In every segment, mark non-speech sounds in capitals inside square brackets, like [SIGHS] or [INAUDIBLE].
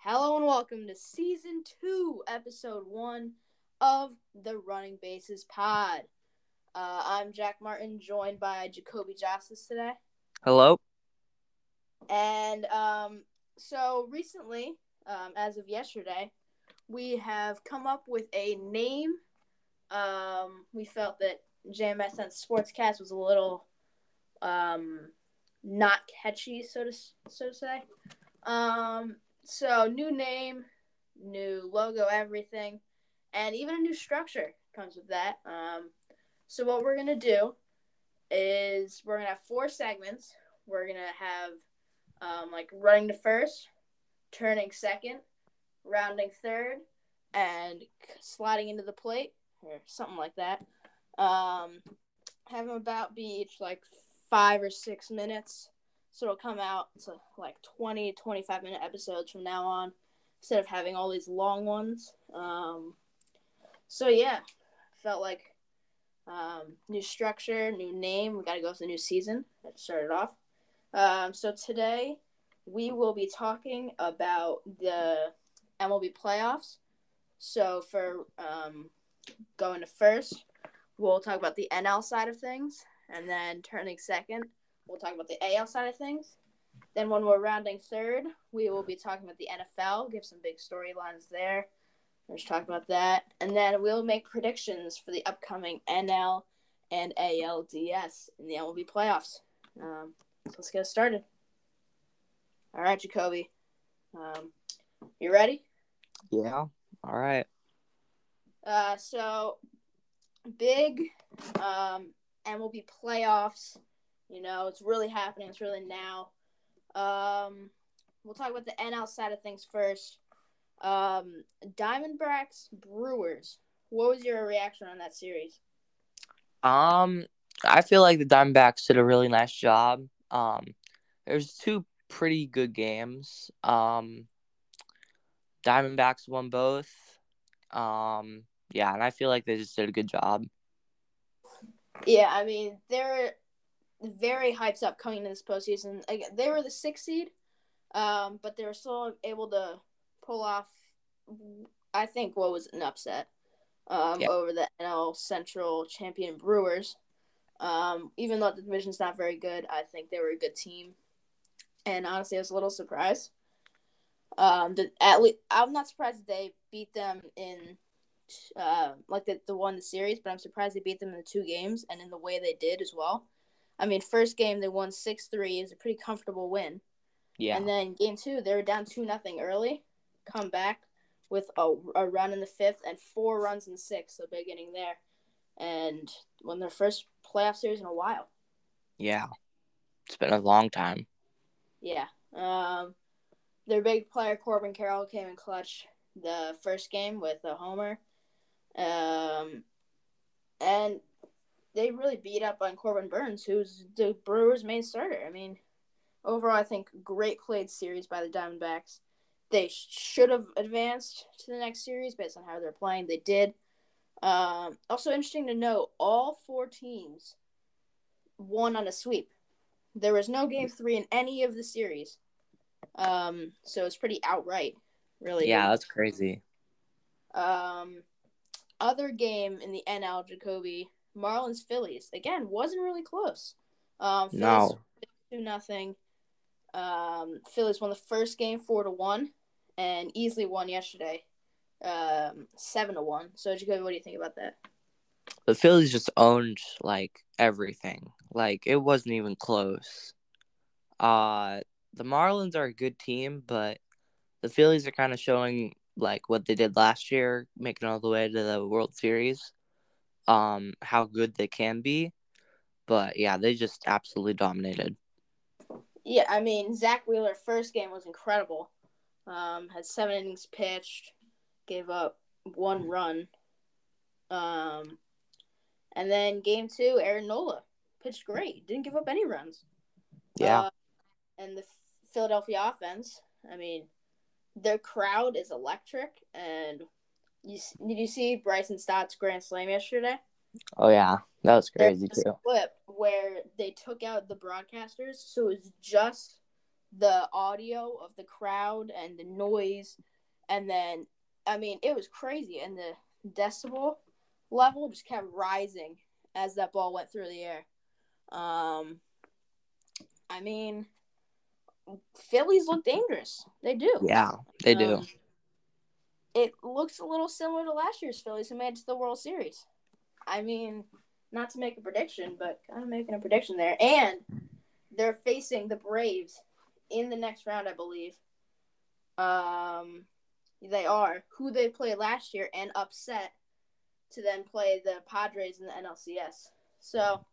Hello and welcome to season two, episode one of the Running Bases Pod. Uh, I'm Jack Martin, joined by Jacoby Justice today. Hello. And um, so recently, um, as of yesterday, we have come up with a name. Um, we felt that JMS and Sportscast was a little um, not catchy, so to so to say. Um, so new name, new logo, everything, and even a new structure comes with that. Um, so what we're gonna do is we're gonna have four segments. We're gonna have um, like running to first, turning second, rounding third, and sliding into the plate or something like that. Um, have them about be each like five or six minutes. So it'll come out to like 20, 25 minute episodes from now on instead of having all these long ones. Um, so yeah, felt like um, new structure, new name. We got to go with the new season that started off. Um, so today we will be talking about the MLB playoffs. So for um, going to first, we'll talk about the NL side of things, and then turning second, we'll talk about the AL side of things. Then when we're rounding third, we will be talking about the NFL, give some big storylines there. Just talk about that, and then we'll make predictions for the upcoming NL and ALDS in the MLB playoffs. Um, so let's get started. All right, Jacoby. Um, you ready? Yeah. All right. Uh, so big um, MLB playoffs. You know, it's really happening. It's really now. Um, we'll talk about the NL side of things first. Um, Diamondbacks Brewers. What was your reaction on that series? Um, I feel like the Diamondbacks did a really nice job. Um, there's two pretty good games. Um, Diamondbacks won both. Um, yeah, and I feel like they just did a good job. Yeah, I mean they're very hyped up coming into this postseason. They were the sixth seed, um, but they were still able to pull off. I think what was an upset um, yeah. over the NL Central champion Brewers. Um, even though the division's not very good, I think they were a good team, and honestly, I was a little surprised. Um, at least I'm not surprised they beat them in uh, like the, the one the series, but I'm surprised they beat them in the two games and in the way they did as well. I mean, first game they won six three is a pretty comfortable win. Yeah. And then game two they were down two nothing early, come back with a, a run in the fifth and four runs in the sixth, so big inning there, and won their first playoff series in a while. Yeah, it's been a long time. Yeah. Um, their big player Corbin Carroll came in clutch the first game with a homer um, and they really beat up on Corbin Burnes, who's the Brewers' main starter. I mean, overall, I think great played series by the Diamondbacks. They should have advanced to the next series based on how they're playing. They did. Um, also interesting to note, all four teams won on a sweep. There was no game three in any of the series. Um, so it's pretty outright, really. Yeah, that's crazy. Um, other game in the NL, Jacoby Marlins Phillies again wasn't really close. Um, Phillies no, two nothing. Um, Phillies won the first game four to one, and easily won yesterday, um, seven to one. So Jacoby, what do you think about that? The Phillies just owned like everything. Like it wasn't even close. Uh, the Marlins are a good team, but the Phillies are kind of showing like what they did last year, making all the way to the World Series, um, how good they can be. But yeah, they just absolutely dominated. Yeah, I mean Zack Wheeler first game was incredible. Um, had seven innings pitched, gave up one run. Um, and then game two, Aaron Nola pitched great, didn't give up any runs. Yeah. Uh, and the Philadelphia offense, I mean, their crowd is electric. And you did you see Bryson Stott's grand slam yesterday? Oh yeah, that was crazy a too. clip where they took out the broadcasters, so it was just the audio of the crowd and the noise, and then I mean it was crazy, and the decibel level just kept rising as that ball went through the air. Um, I mean, Phillies look dangerous. They do. Yeah, they do. Um, it looks a little similar to last year's Phillies who made it to the World Series. I mean, not to make a prediction, but kind of making a prediction there. And they're facing the Braves in the next round, I believe. Um, they are who they played last year and upset to then play the Padres in the NLCS. So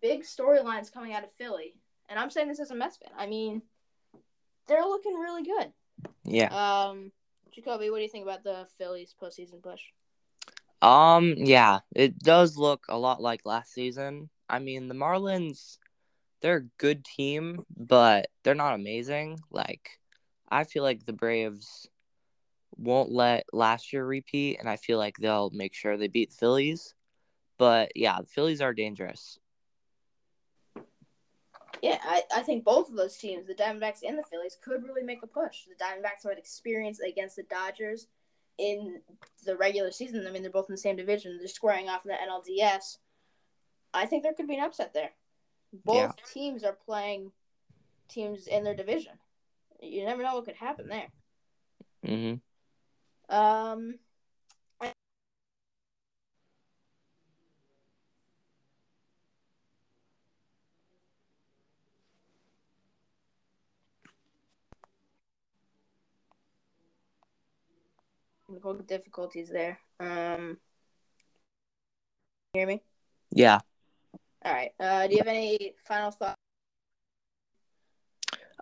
big storylines coming out of Philly, and I'm saying this as a Mets fan. I mean, they're looking really good. yeah. Um, Jacoby, what do you think about the Phillies postseason push? Um, yeah, it does look a lot like last season. I mean, the Marlins, they're a good team, but they're not amazing. Like, I feel like the Braves won't let last year repeat, and I feel like they'll make sure they beat the Phillies. But yeah, the Phillies are dangerous. Yeah, I, I think both of those teams, the Diamondbacks and the Phillies, could really make a push. The Diamondbacks had experience against the Dodgers in the regular season. I mean, they're both in the same division. They're squaring off in the NLDS. I think there could be an upset there. Both Yeah. teams are playing teams in their division. You never know what could happen there. Mm-hmm. Um, technical difficulties there. Um, hear me? Yeah. All right. Uh, do you have any final thoughts?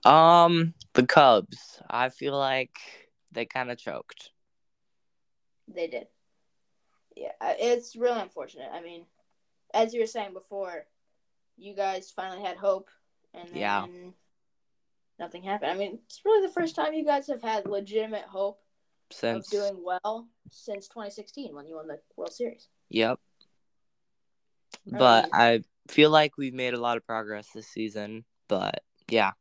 Um, the Cubs. I feel like they kind of choked. They did. Yeah, it's really unfortunate. I mean, as you were saying before, you guys finally had hope, and then Yeah. nothing happened. I mean, it's really the first time you guys have had legitimate hope Since doing well since 2016 when you won the World Series. Yep. But I feel like we've made a lot of progress this season. But yeah,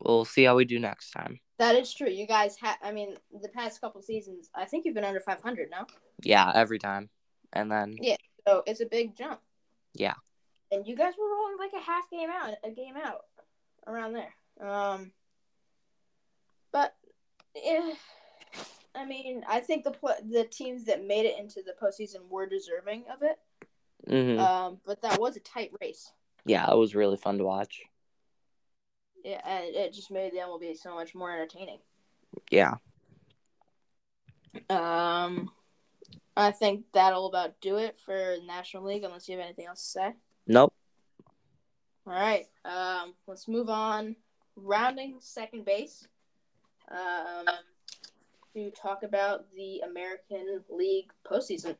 we'll see how we do next time. That is true. You guys have. I mean, the past couple seasons, I think you've been under 500 now, Yeah, every time. And then Yeah. so it's a big jump. Yeah. And you guys were rolling like a half game out, a game out, around there. Um, but yeah, I mean, I think the pl- the teams that made it into the postseason were deserving of it. mhm. Um, but that was a tight race. yeah, it was really fun to watch. Yeah, and it just made the MLB so much more entertaining. Yeah. Um, I think that'll about do it for National League, unless you have anything else to say. Nope. All right. Um, let's move on. Rounding second base. Um, to talk about the American League postseason.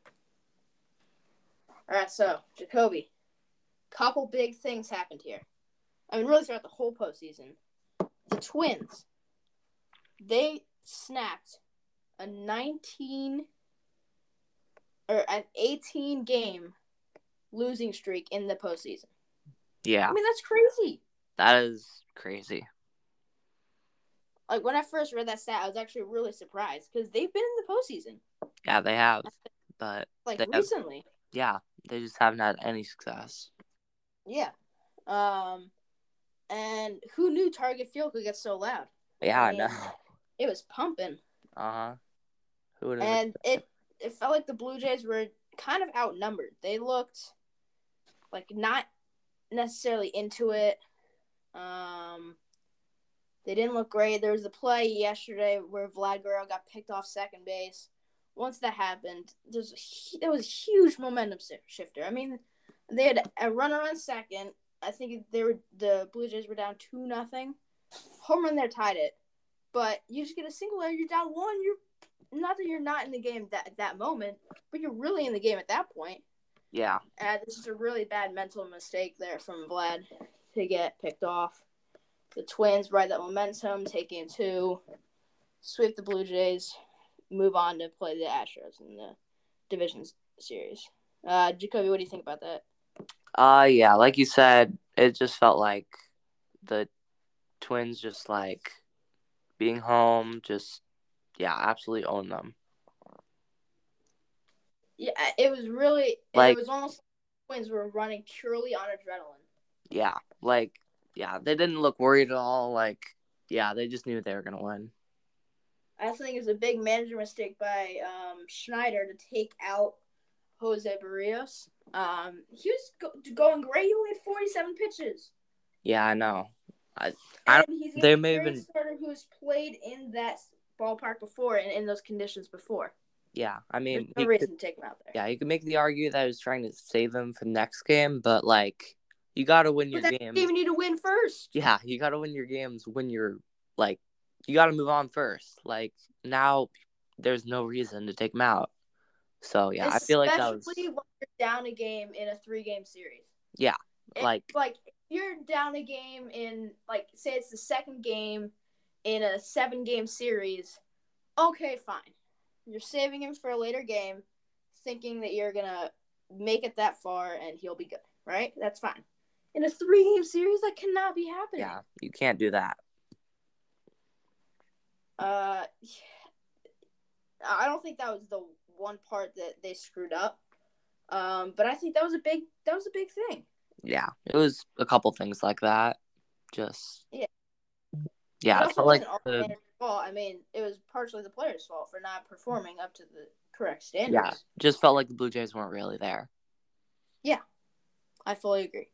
All right. So Jacoby, couple big things happened here. I mean, really throughout the whole postseason. The Twins. They snapped a 19 or an 18 game losing streak in the postseason. Yeah. I mean, that's crazy. That is crazy. Like when I first read that stat, I was actually really surprised because they've been in the postseason Yeah, they have. But like They have- recently. yeah, they just haven't had any success. Yeah. Um, and who knew Target Field could get so loud? Yeah, I mean, know. It was pumping, Uh huh. Who would have? and it it felt like the Blue Jays were kind of outnumbered. They looked like not necessarily into it. Um, they didn't look great. There was a play yesterday where Vlad Guerrero got picked off second base. Once that happened, there's a there was a huge momentum shifter. I mean, they had a runner on second. I think they were the Blue Jays were down two nothing. Home run there tied it, but you just get a single error. You're down one. You're not that you're not in the game that at that moment, but you're really in the game at that point. yeah. And this is a really bad mental mistake there from Vlad to get picked off. The Twins ride that momentum, take in two, sweep the Blue Jays, move on to play the Astros in the division's series. Uh, Jacoby, what do you think about that? Uh, yeah, like you said, it just felt like the Twins just like being home, just yeah, absolutely own them. Yeah, it was really Like- it was almost Twins were running purely on adrenaline. Yeah, like yeah, they didn't look worried at all. Like yeah, they just knew they were gonna win. I think it was a big manager mistake by um, Schneider to take out Jose Berrios. Um, he was go- going great. He only had 47 pitches. Yeah, I know. I And he's they may have been- starter who's played in that ballpark before and in those conditions before. Yeah, I mean, There's he no could- reason to take him out there. yeah, you could make the argument that he was trying to save him for the next game, but like, you got to win your games. game you need to win first. Yeah, you got to win your games when you're like, you got to move on first. Like now, there's no reason to take him out. So yeah, I feel like that was Especially when you're down a game in a three game series. Yeah, If- like- like if you're down a game in like say it's the second game in a seven game series, okay, fine. You're saving him for a later game, thinking that you're gonna make it that far and he'll be good, right? That's fine. In a three game series, that cannot be happening. yeah, you can't do that. Uh, I don't think that was the one part that they screwed up. Um, but I think that was a big that was a big thing. Yeah, it was a couple things like that. Just Yeah. yeah, also felt like the, fault. I mean, it was partially the players' fault for not performing up to the correct standards. yeah, just felt like the Blue Jays weren't really there. Yeah, I fully agree.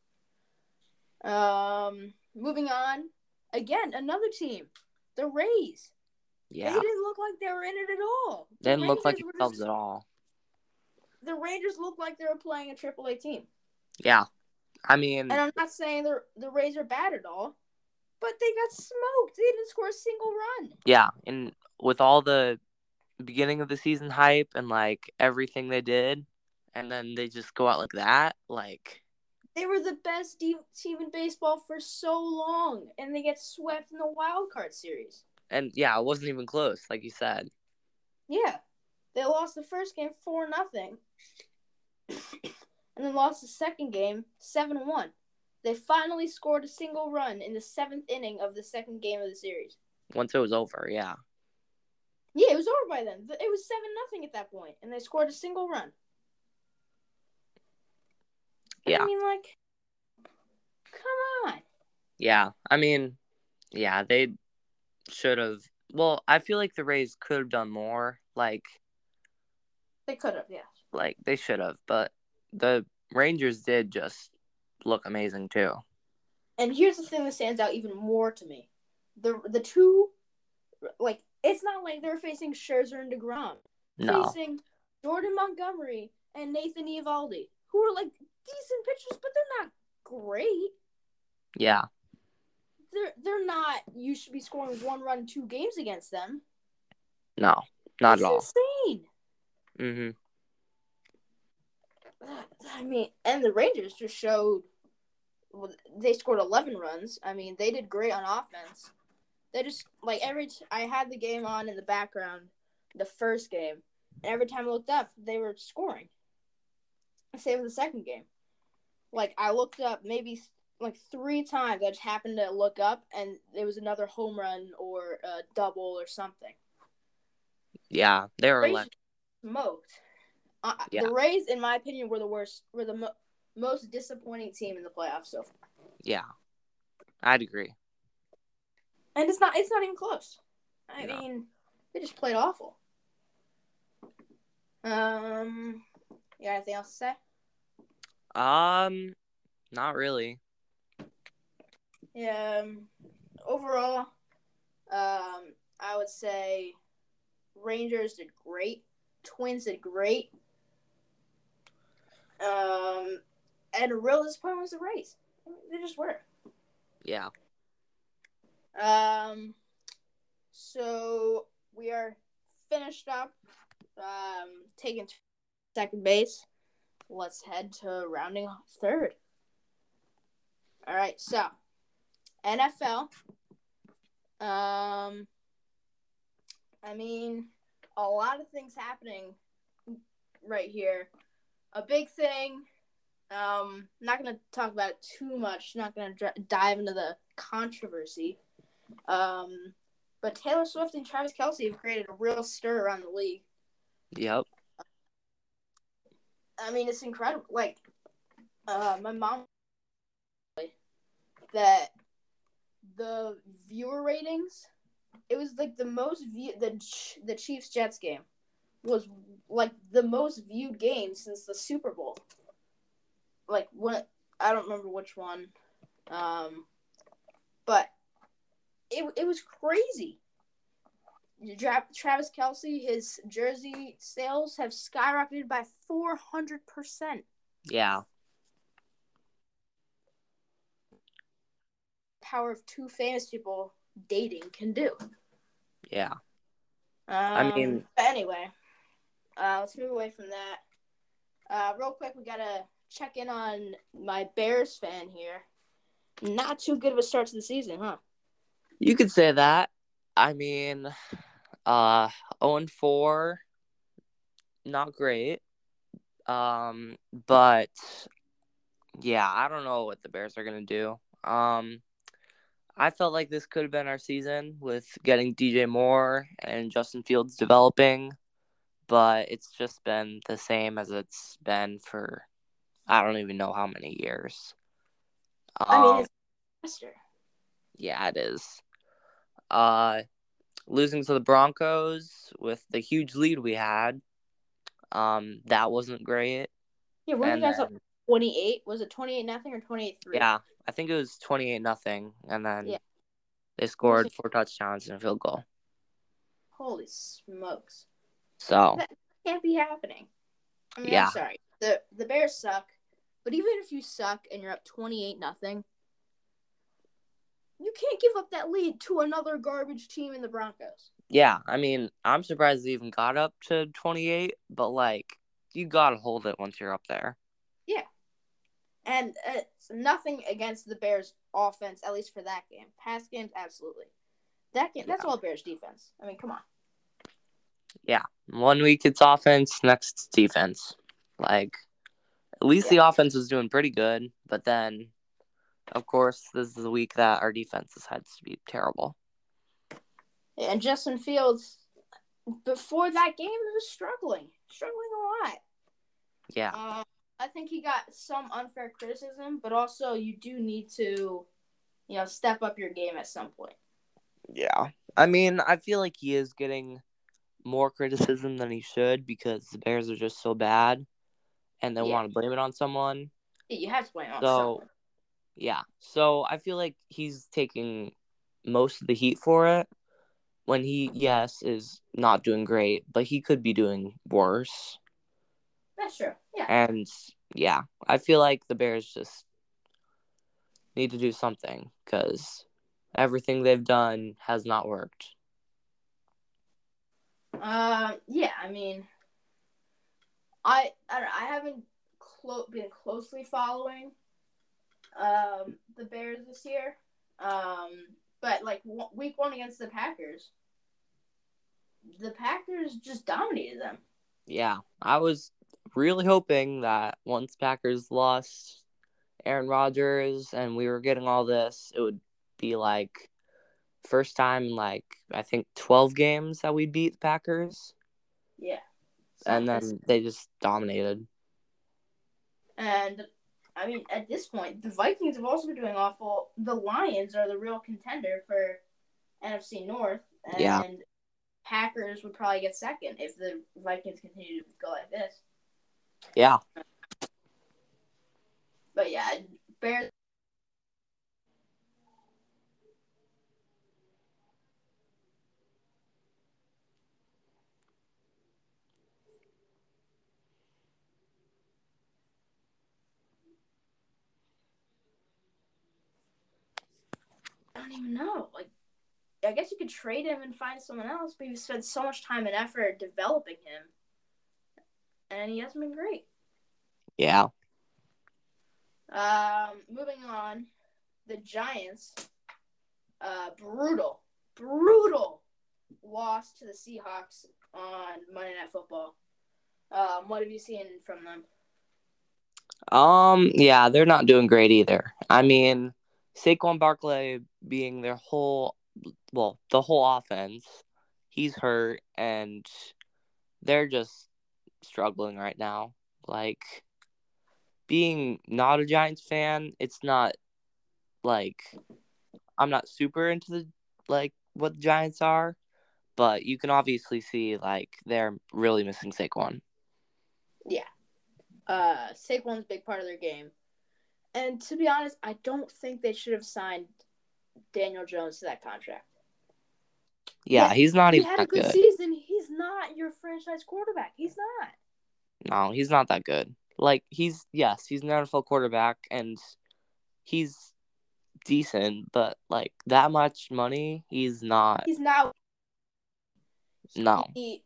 Um, moving on. Again, another team, the Rays. Yeah, They didn't look like they were in it at all. They didn't look like themselves just- at all. The Rangers looked like they were playing a AAA team. Yeah, I mean, And I'm not saying the the Rays are bad at all, but they got smoked. They didn't score a single run. yeah, and with all the beginning of the season hype and like everything they did, and then they just go out like that, like They were the best de- team in baseball for so long, and they get swept in the wild card series. and yeah, it wasn't even close, like you said. Yeah, they lost the first game four nothing, and then lost the second game seven one. They finally scored a single run in the seventh inning of the second game of the series. Once it was over, yeah, Yeah, it was over by then. It was seven nothing at that point, and they scored a single run. Yeah. I mean, like, come on. yeah. I mean, yeah, they should have. Well, I feel like the Rays could have done more. Like, They could have, yeah. like they should have, but the Rangers did just look amazing too. And here's the thing that stands out even more to me: the the two, like, it's not like they're facing Scherzer and Degrom, No, facing Jordan Montgomery and Nathan Eovaldi, who are like decent pitchers, but they're not great. yeah, They're they're not. You should be scoring one run two games against them. no, not It's at all. Insane. Mm-hmm. [SIGHS] I mean, and the Rangers just showed. Well, they scored 11 runs. I mean, they did great on offense. They just like every t- I had the game on in the background, the first game, and every time I looked up, they were scoring. Same with the second game. Like I looked up maybe like three times. I just happened to look up, and there was another home run or a double or something. Yeah, they were like, smoked. Uh, Yeah. The Rays, in my opinion, were the worst. Were the mo- most disappointing team in the playoffs so far, yeah, I'd agree. and it's not. It's not even close. I No. mean, they just played awful. Um, you got anything else to say? Um, not really. Um, overall, um, I would say Rangers did great. Twins did great. Um, and a real disappointment was the Rays. They just were. Yeah, Um, so we are finished up. Um, taking t- second base. Let's head to rounding third. All right, so NFL. Um, I mean, a lot of things happening right here. a big thing. Um, not gonna talk about it too much. Not gonna dr- dive into the controversy. Um, but Taylor Swift and Travis Kelce have created a real stir around the league. Yep. I mean, it's incredible. Like, uh, my mom that the viewer ratings, it was like the most view the the Chiefs Jets game was like the most viewed game since the Super Bowl. Like what I don't remember which one, um, but it it was crazy. Tra- Travis Kelce, his jersey sales have skyrocketed by four hundred percent. Yeah. Power of two famous people dating can do. Yeah. Um, mean- but anyway, uh, let's move away from that. Uh, real quick, we gotta check in on my Bears fan here. Not too good of a start to the season, huh? You could say that. I mean, uh, 0 and 4, not great. Um, but yeah, I don't know what the Bears are gonna do. Um, I felt like this could have been our season with getting DJ Moore and Justin Fields developing, but it's just been the same as it's been for I don't even know how many years. I mean, Um, it's faster. yeah, it is. Uh, losing to the Broncos with the huge lead we had, um, that wasn't great. Yeah, when you guys up twenty eight? Was it twenty eight nothing or twenty eight three? yeah, I think it was twenty eight nothing, and then Yeah. they scored four touchdowns and a field goal. Holy smokes! So that Can't be happening. I mean, Yeah. I'm sorry. the The Bears suck, but even if you suck and you're up twenty eight nothing, you can't give up that lead to another garbage team in the Broncos. yeah, I mean, I'm surprised they even got up to twenty eight, but like you gotta hold it once you're up there. Yeah, and it's nothing against the Bears' offense, at least for that game. Pass games, absolutely. That game, that's all Bears defense. I mean, come on. Yeah, one week it's offense, next it's defense. Like, at least the offense was doing pretty good, but then, of course, this is the week that our defense decides to be terrible. And Justin Fields, before that game, he was struggling, struggling a lot. Yeah, Um, I think he got some unfair criticism, but also you do need to, you know, step up your game at some point. yeah. I mean, I feel like he is getting more criticism than he should because the Bears are just so bad, and they Yeah. want to blame it on someone. You have to blame it on So- someone. Yeah. So I feel like he's taking most of the heat for it when he, yes, is not doing great, but he could be doing worse. That's true. Yeah. And yeah, I feel like the Bears just need to do something because everything they've done has not worked. Um. Yeah. I mean, I I don't know, I haven't clo- been closely following um the Bears this year. Um. But like w- week one against the Packers, the Packers just dominated them. Yeah, I was really hoping that once Packers lost Aaron Rodgers and we were getting all this, it would be like first time in like I think 12 games that we beat the Packers Yeah. and So then they just dominated. And I mean, at this point, the Vikings have also been doing awful. The Lions are the real contender for NFC North, and Yeah. Packers would probably get second if the Vikings continue to go like this. Yeah. But yeah, Bears. I don't even know. Like, I guess you could trade him and find someone else, but you've spent so much time and effort developing him, and he hasn't been great. Yeah. Um, moving on, the Giants, uh, brutal, brutal loss to the Seahawks on Monday Night Football. Um, what have you seen from them? Um, yeah, they're not doing great either. I mean, Saquon Barkley being their whole, well, the whole offense, he's hurt, and they're just struggling right now. Like, being not a Giants fan, it's not like I'm not super into the like what the Giants are, but you can obviously see like they're really missing Saquon. Yeah. Uh Saquon's a big part of their game. And to be honest, I don't think they should have signed Daniel Jones to that contract. Yeah, yeah he's not he even had a good, good, season. He's not your franchise quarterback. He's not. No, he's not that good. Like he's yes, he's an NFL quarterback and he's decent, but like that much money, he's not. He's not. No. He,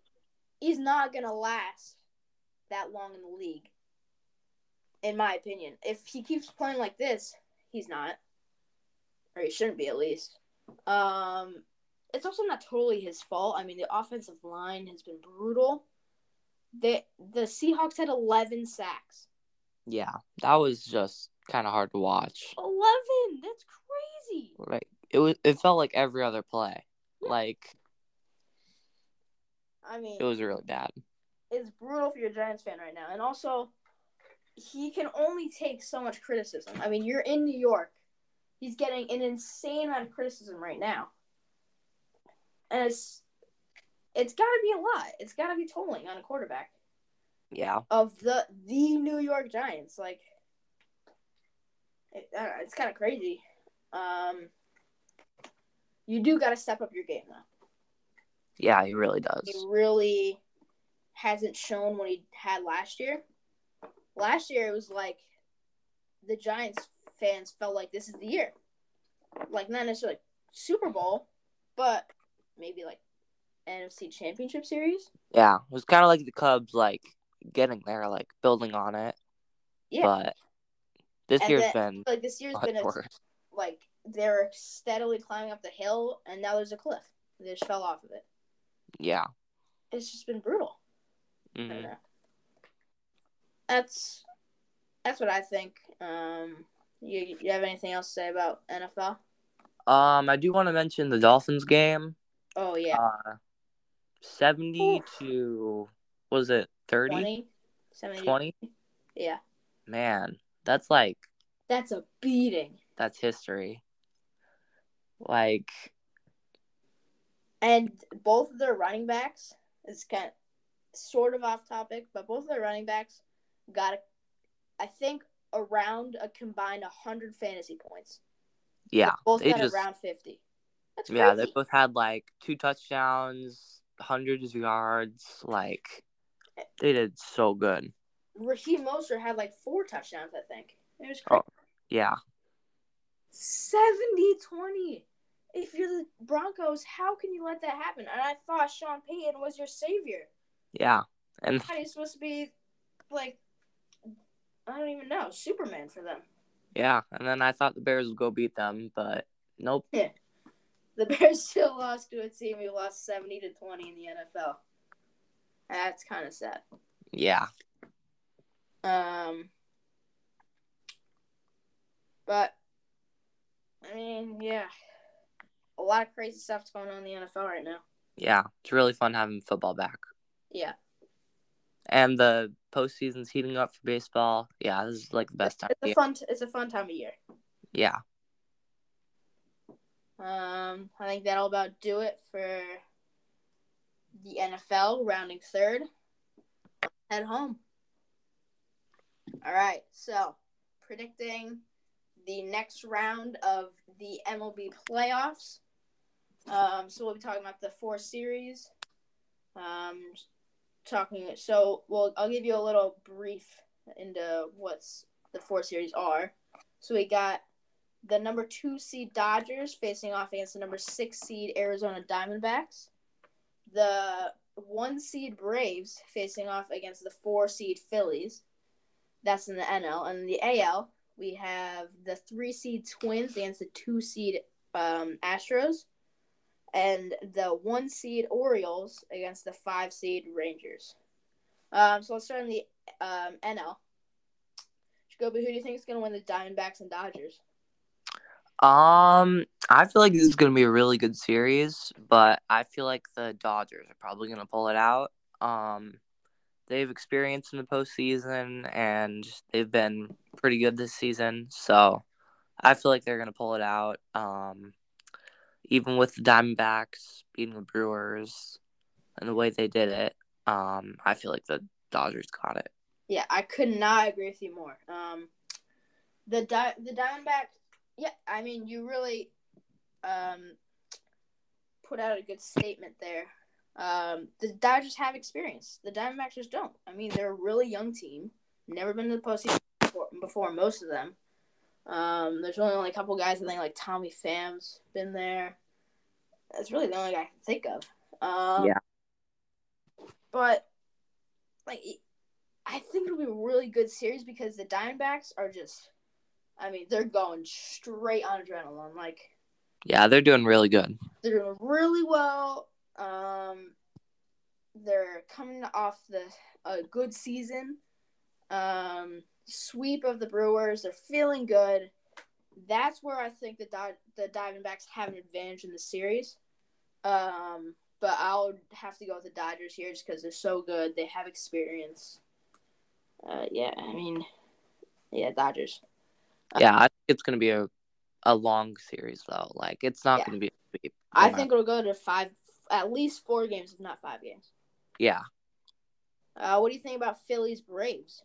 he's not gonna last that long in the league. In my opinion, if he keeps playing like this, he's not, or he shouldn't be at least. Um, it's also not totally his fault. I mean, the offensive line has been brutal. The the Seahawks had eleven sacks. Yeah, that was just kind of hard to watch. Eleven. That's crazy. Right. It was. It felt like every other play. Yeah. Like. I mean, it was really bad. It's brutal for your Giants fan right now, and also, he can only take so much criticism. I mean, you're in New York. He's getting an insane amount of criticism right now, and it's it's got to be a lot. It's got to be tolling on a quarterback. Yeah. Of the the New York Giants, like it, uh, it's kind of crazy. Um, you do got to step up your game though. Yeah, he really does. He really hasn't shown what he had last year. Last year it was like the Giants fans felt like this is the year. Like not necessarily Super Bowl, but maybe like NFC Championship Series. Yeah, it was kind of like the Cubs, like getting there, like building on it. Yeah. But this and year's then, been like this year's been a, like they're steadily climbing up the hill, and now there's a cliff. They just fell off of it. Yeah. It's just been brutal. Mm-hmm. That's that's what I think. Um, you you have anything else to say about NFL? Um, I do want to mention the Dolphins game. Oh yeah. Uh, seventy to was it 30? 20? 70. 20? Yeah. Man, that's like that's a beating. That's history. Like and both of their running backs is kind of sort of off topic, but both of their running backs got a, I think around a combined 100 fantasy points. Yeah. They both got just, around 50. That's crazy. Yeah, they both had like two touchdowns, hundreds of yards, like they did so good. Raheem Mostert had like four touchdowns, I think. It was crazy. Oh, yeah. 70 20. If you're the Broncos, how can you let that happen? And I thought Sean Payton was your savior. Yeah. And how are you supposed to be like I don't even know, Superman for them. Yeah, and then I thought the Bears would go beat them, but nope. Yeah. The Bears still lost to a team who lost seventy to twenty in the NFL. That's kind of sad. Yeah. Um. But, I mean, yeah, a lot of crazy stuff's going on in the NFL right now. Yeah, it's really fun having football back. Yeah. And the postseason's heating up for baseball. Yeah, this is like the best time. It's a fun. T- it's a fun time of year. Yeah. Um, I think that'll about do it for the NFL, rounding third. Head home. All right, so predicting the next round of the MLB playoffs. Um, so we'll be talking about the four series. Um, talking so well, I'll give you a little brief into what's the four series are. So we got the number two seed Dodgers facing off against the number six seed Arizona Diamondbacks the one seed Braves facing off against the four seed Phillies. That's in the NL. And in the AL, we have the three seed Twins against the two seed um, Astros. And the one seed Orioles against the five seed Rangers. Um, so let's start in the um, NL. Jacoby, who do you think is going to win the Diamondbacks and Dodgers? Um, I feel like this is going to be a really good series, but I feel like the Dodgers are probably going to pull it out. Um, they've experienced in the postseason and they've been pretty good this season, so I feel like they're going to pull it out. Um, even with the Diamondbacks beating the Brewers and the way they did it, um, I feel like the Dodgers got it. Yeah, I could not agree with you more. Um, the Di- the Diamondbacks yeah, I mean, you really um, put out a good statement there. Um, the Dodgers have experience. The Diamondbacks just don't. I mean, they're a really young team. Never been to the postseason before, before most of them. Um, there's only, only a couple guys I think like Tommy Pham's been there. That's really the only guy I can think of. Um, yeah. But like, I think it'll be a really good series because the Diamondbacks are just I mean, they're going straight on adrenaline. Like, yeah, they're doing really good. They're doing really well. Um, they're coming off the a good season. Um, sweep of the Brewers. They're feeling good. That's where I think the Di- the Diamondbacks have an advantage in the series. Um, but I'll have to go with the Dodgers here just because they're so good. They have experience. Uh, yeah, I mean, yeah, Dodgers. Yeah, I think it's gonna be a a long series though. Like it's not yeah. gonna be. I think it'll go to five, at least four games, if not five games. Yeah. Uh, what do you think about Phillies Braves?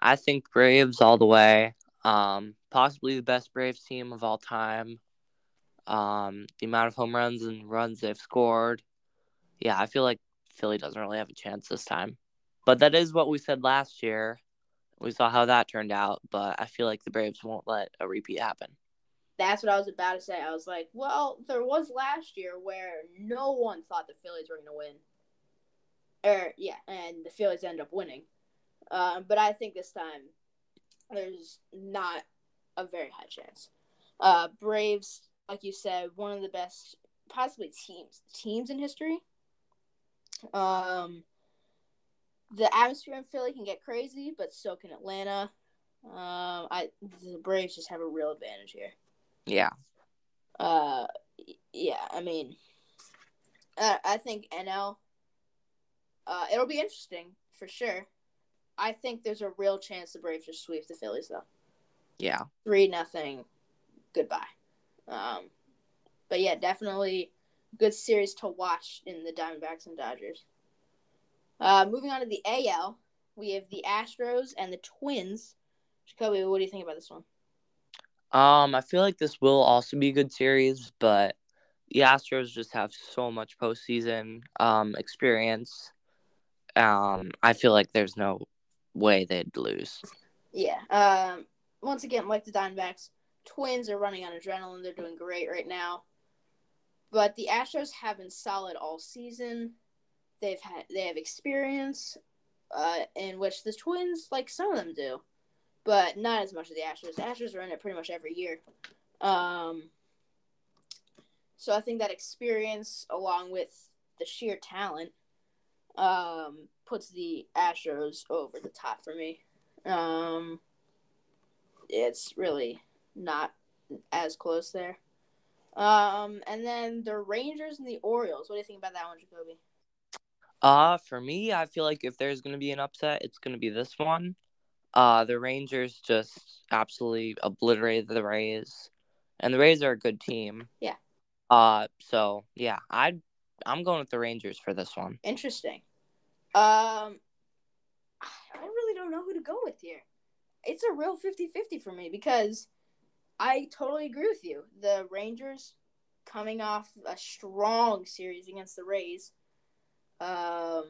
I think Braves all the way. Um, possibly the best Braves team of all time. Um, the amount of home runs and runs they've scored. Yeah, I feel like Philly doesn't really have a chance this time. But that is what we said last year. We saw how that turned out, but I feel like the Braves won't let a repeat happen. That's what I was about to say. I was like, well, there was last year where no one thought the Phillies were going to win. Or, yeah, and the Phillies end up winning. Uh, but I think this time there's not a very high chance. Uh, Braves, like you said, one of the best, possibly teams teams in history. Um, the atmosphere in Philly can get crazy, but so can Atlanta. Um, I the Braves just have a real advantage here. Yeah. Uh, yeah. I mean, uh, I think NL. Uh, it'll be interesting for sure. I think there's a real chance the Braves just sweep the Phillies though. Yeah. Three nothing. Goodbye. Um, but yeah, definitely good series to watch in the Diamondbacks and Dodgers. Uh, moving on to the AL, we have the Astros and the Twins. Jacoby, what do you think about this one? Um, I feel like this will also be a good series, but the Astros just have so much postseason um experience. Um, I feel like there's no way they'd lose. Yeah. Um. Once again, like the Diamondbacks, Twins are running on adrenaline. They're doing great right now. But the Astros have been solid all season. They've had they have experience, uh, in which the Twins like some of them do, but not as much as the Astros. The Astros are in it pretty much every year. Um, so I think that experience, along with the sheer talent, um, puts the Astros over the top for me. Um, it's really not as close there. Um, and then the Rangers and the Orioles. What do you think about that one, Jacoby? Uh, for me, I feel like if there's gonna be an upset, it's gonna be this one. Uh, the Rangers just absolutely obliterated the Rays, and the Rays are a good team. Yeah. Uh, so yeah, I I'm going with the Rangers for this one. Interesting. Um, I really don't know who to go with here. It's a real 50-50 for me because I totally agree with you. The Rangers coming off a strong series against the Rays um,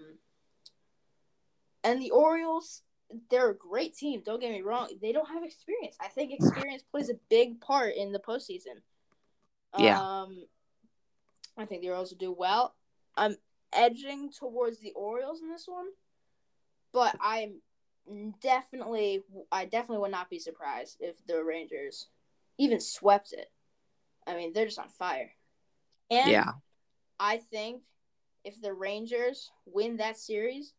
and the Orioles, they're a great team. Don't get me wrong. They don't have experience. I think experience plays a big part in the postseason. Yeah. Um, I think the Orioles will do well. I'm edging towards the Orioles in this one, but I'm definitely, I definitely would not be surprised if the Rangers even swept it. I mean, they're just on fire. And yeah. I think if the Rangers win that series,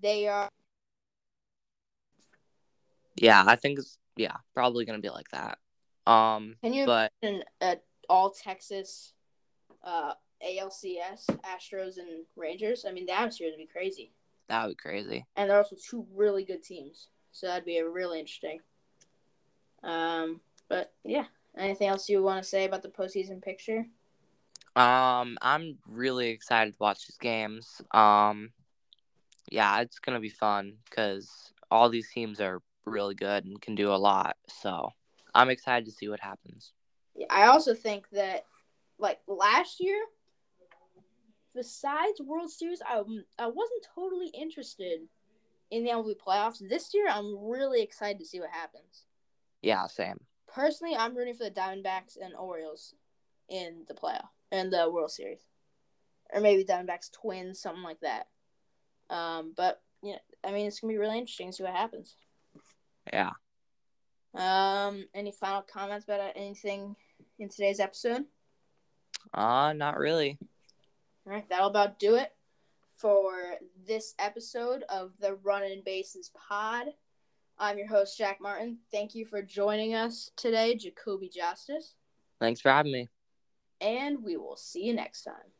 they are Yeah, I think it's yeah probably gonna be like that. Um, Can you but imagine an all Texas uh, ALCS Astros and Rangers? I mean, the atmosphere would be crazy, that would be crazy. and they're also two really good teams, so that'd be a really interesting. Um, but yeah, anything else you want to say about the postseason picture? Um, I'm really excited to watch these games. Um, yeah, it's gonna be fun because all these teams are really good and can do a lot. So I'm excited to see what happens. Yeah, I also think that, like last year, besides World Series, I I wasn't totally interested in the MLB playoffs. This year, I'm really excited to see what happens. Yeah, same. Personally, I'm rooting for the Diamondbacks and Orioles in the playoff in the World Series, or maybe Diamondbacks Twins, something like that. Um, but yeah, I mean, it's gonna be really interesting to see what happens. Yeah. Um, any final comments about anything in today's episode? Uh, not really. All right, that'll about do it for this episode of the Running Bases Pod. I'm your host, Jack Martin. Thank you for joining us today, Jacoby Justice. Thanks for having me. And we will see you next time.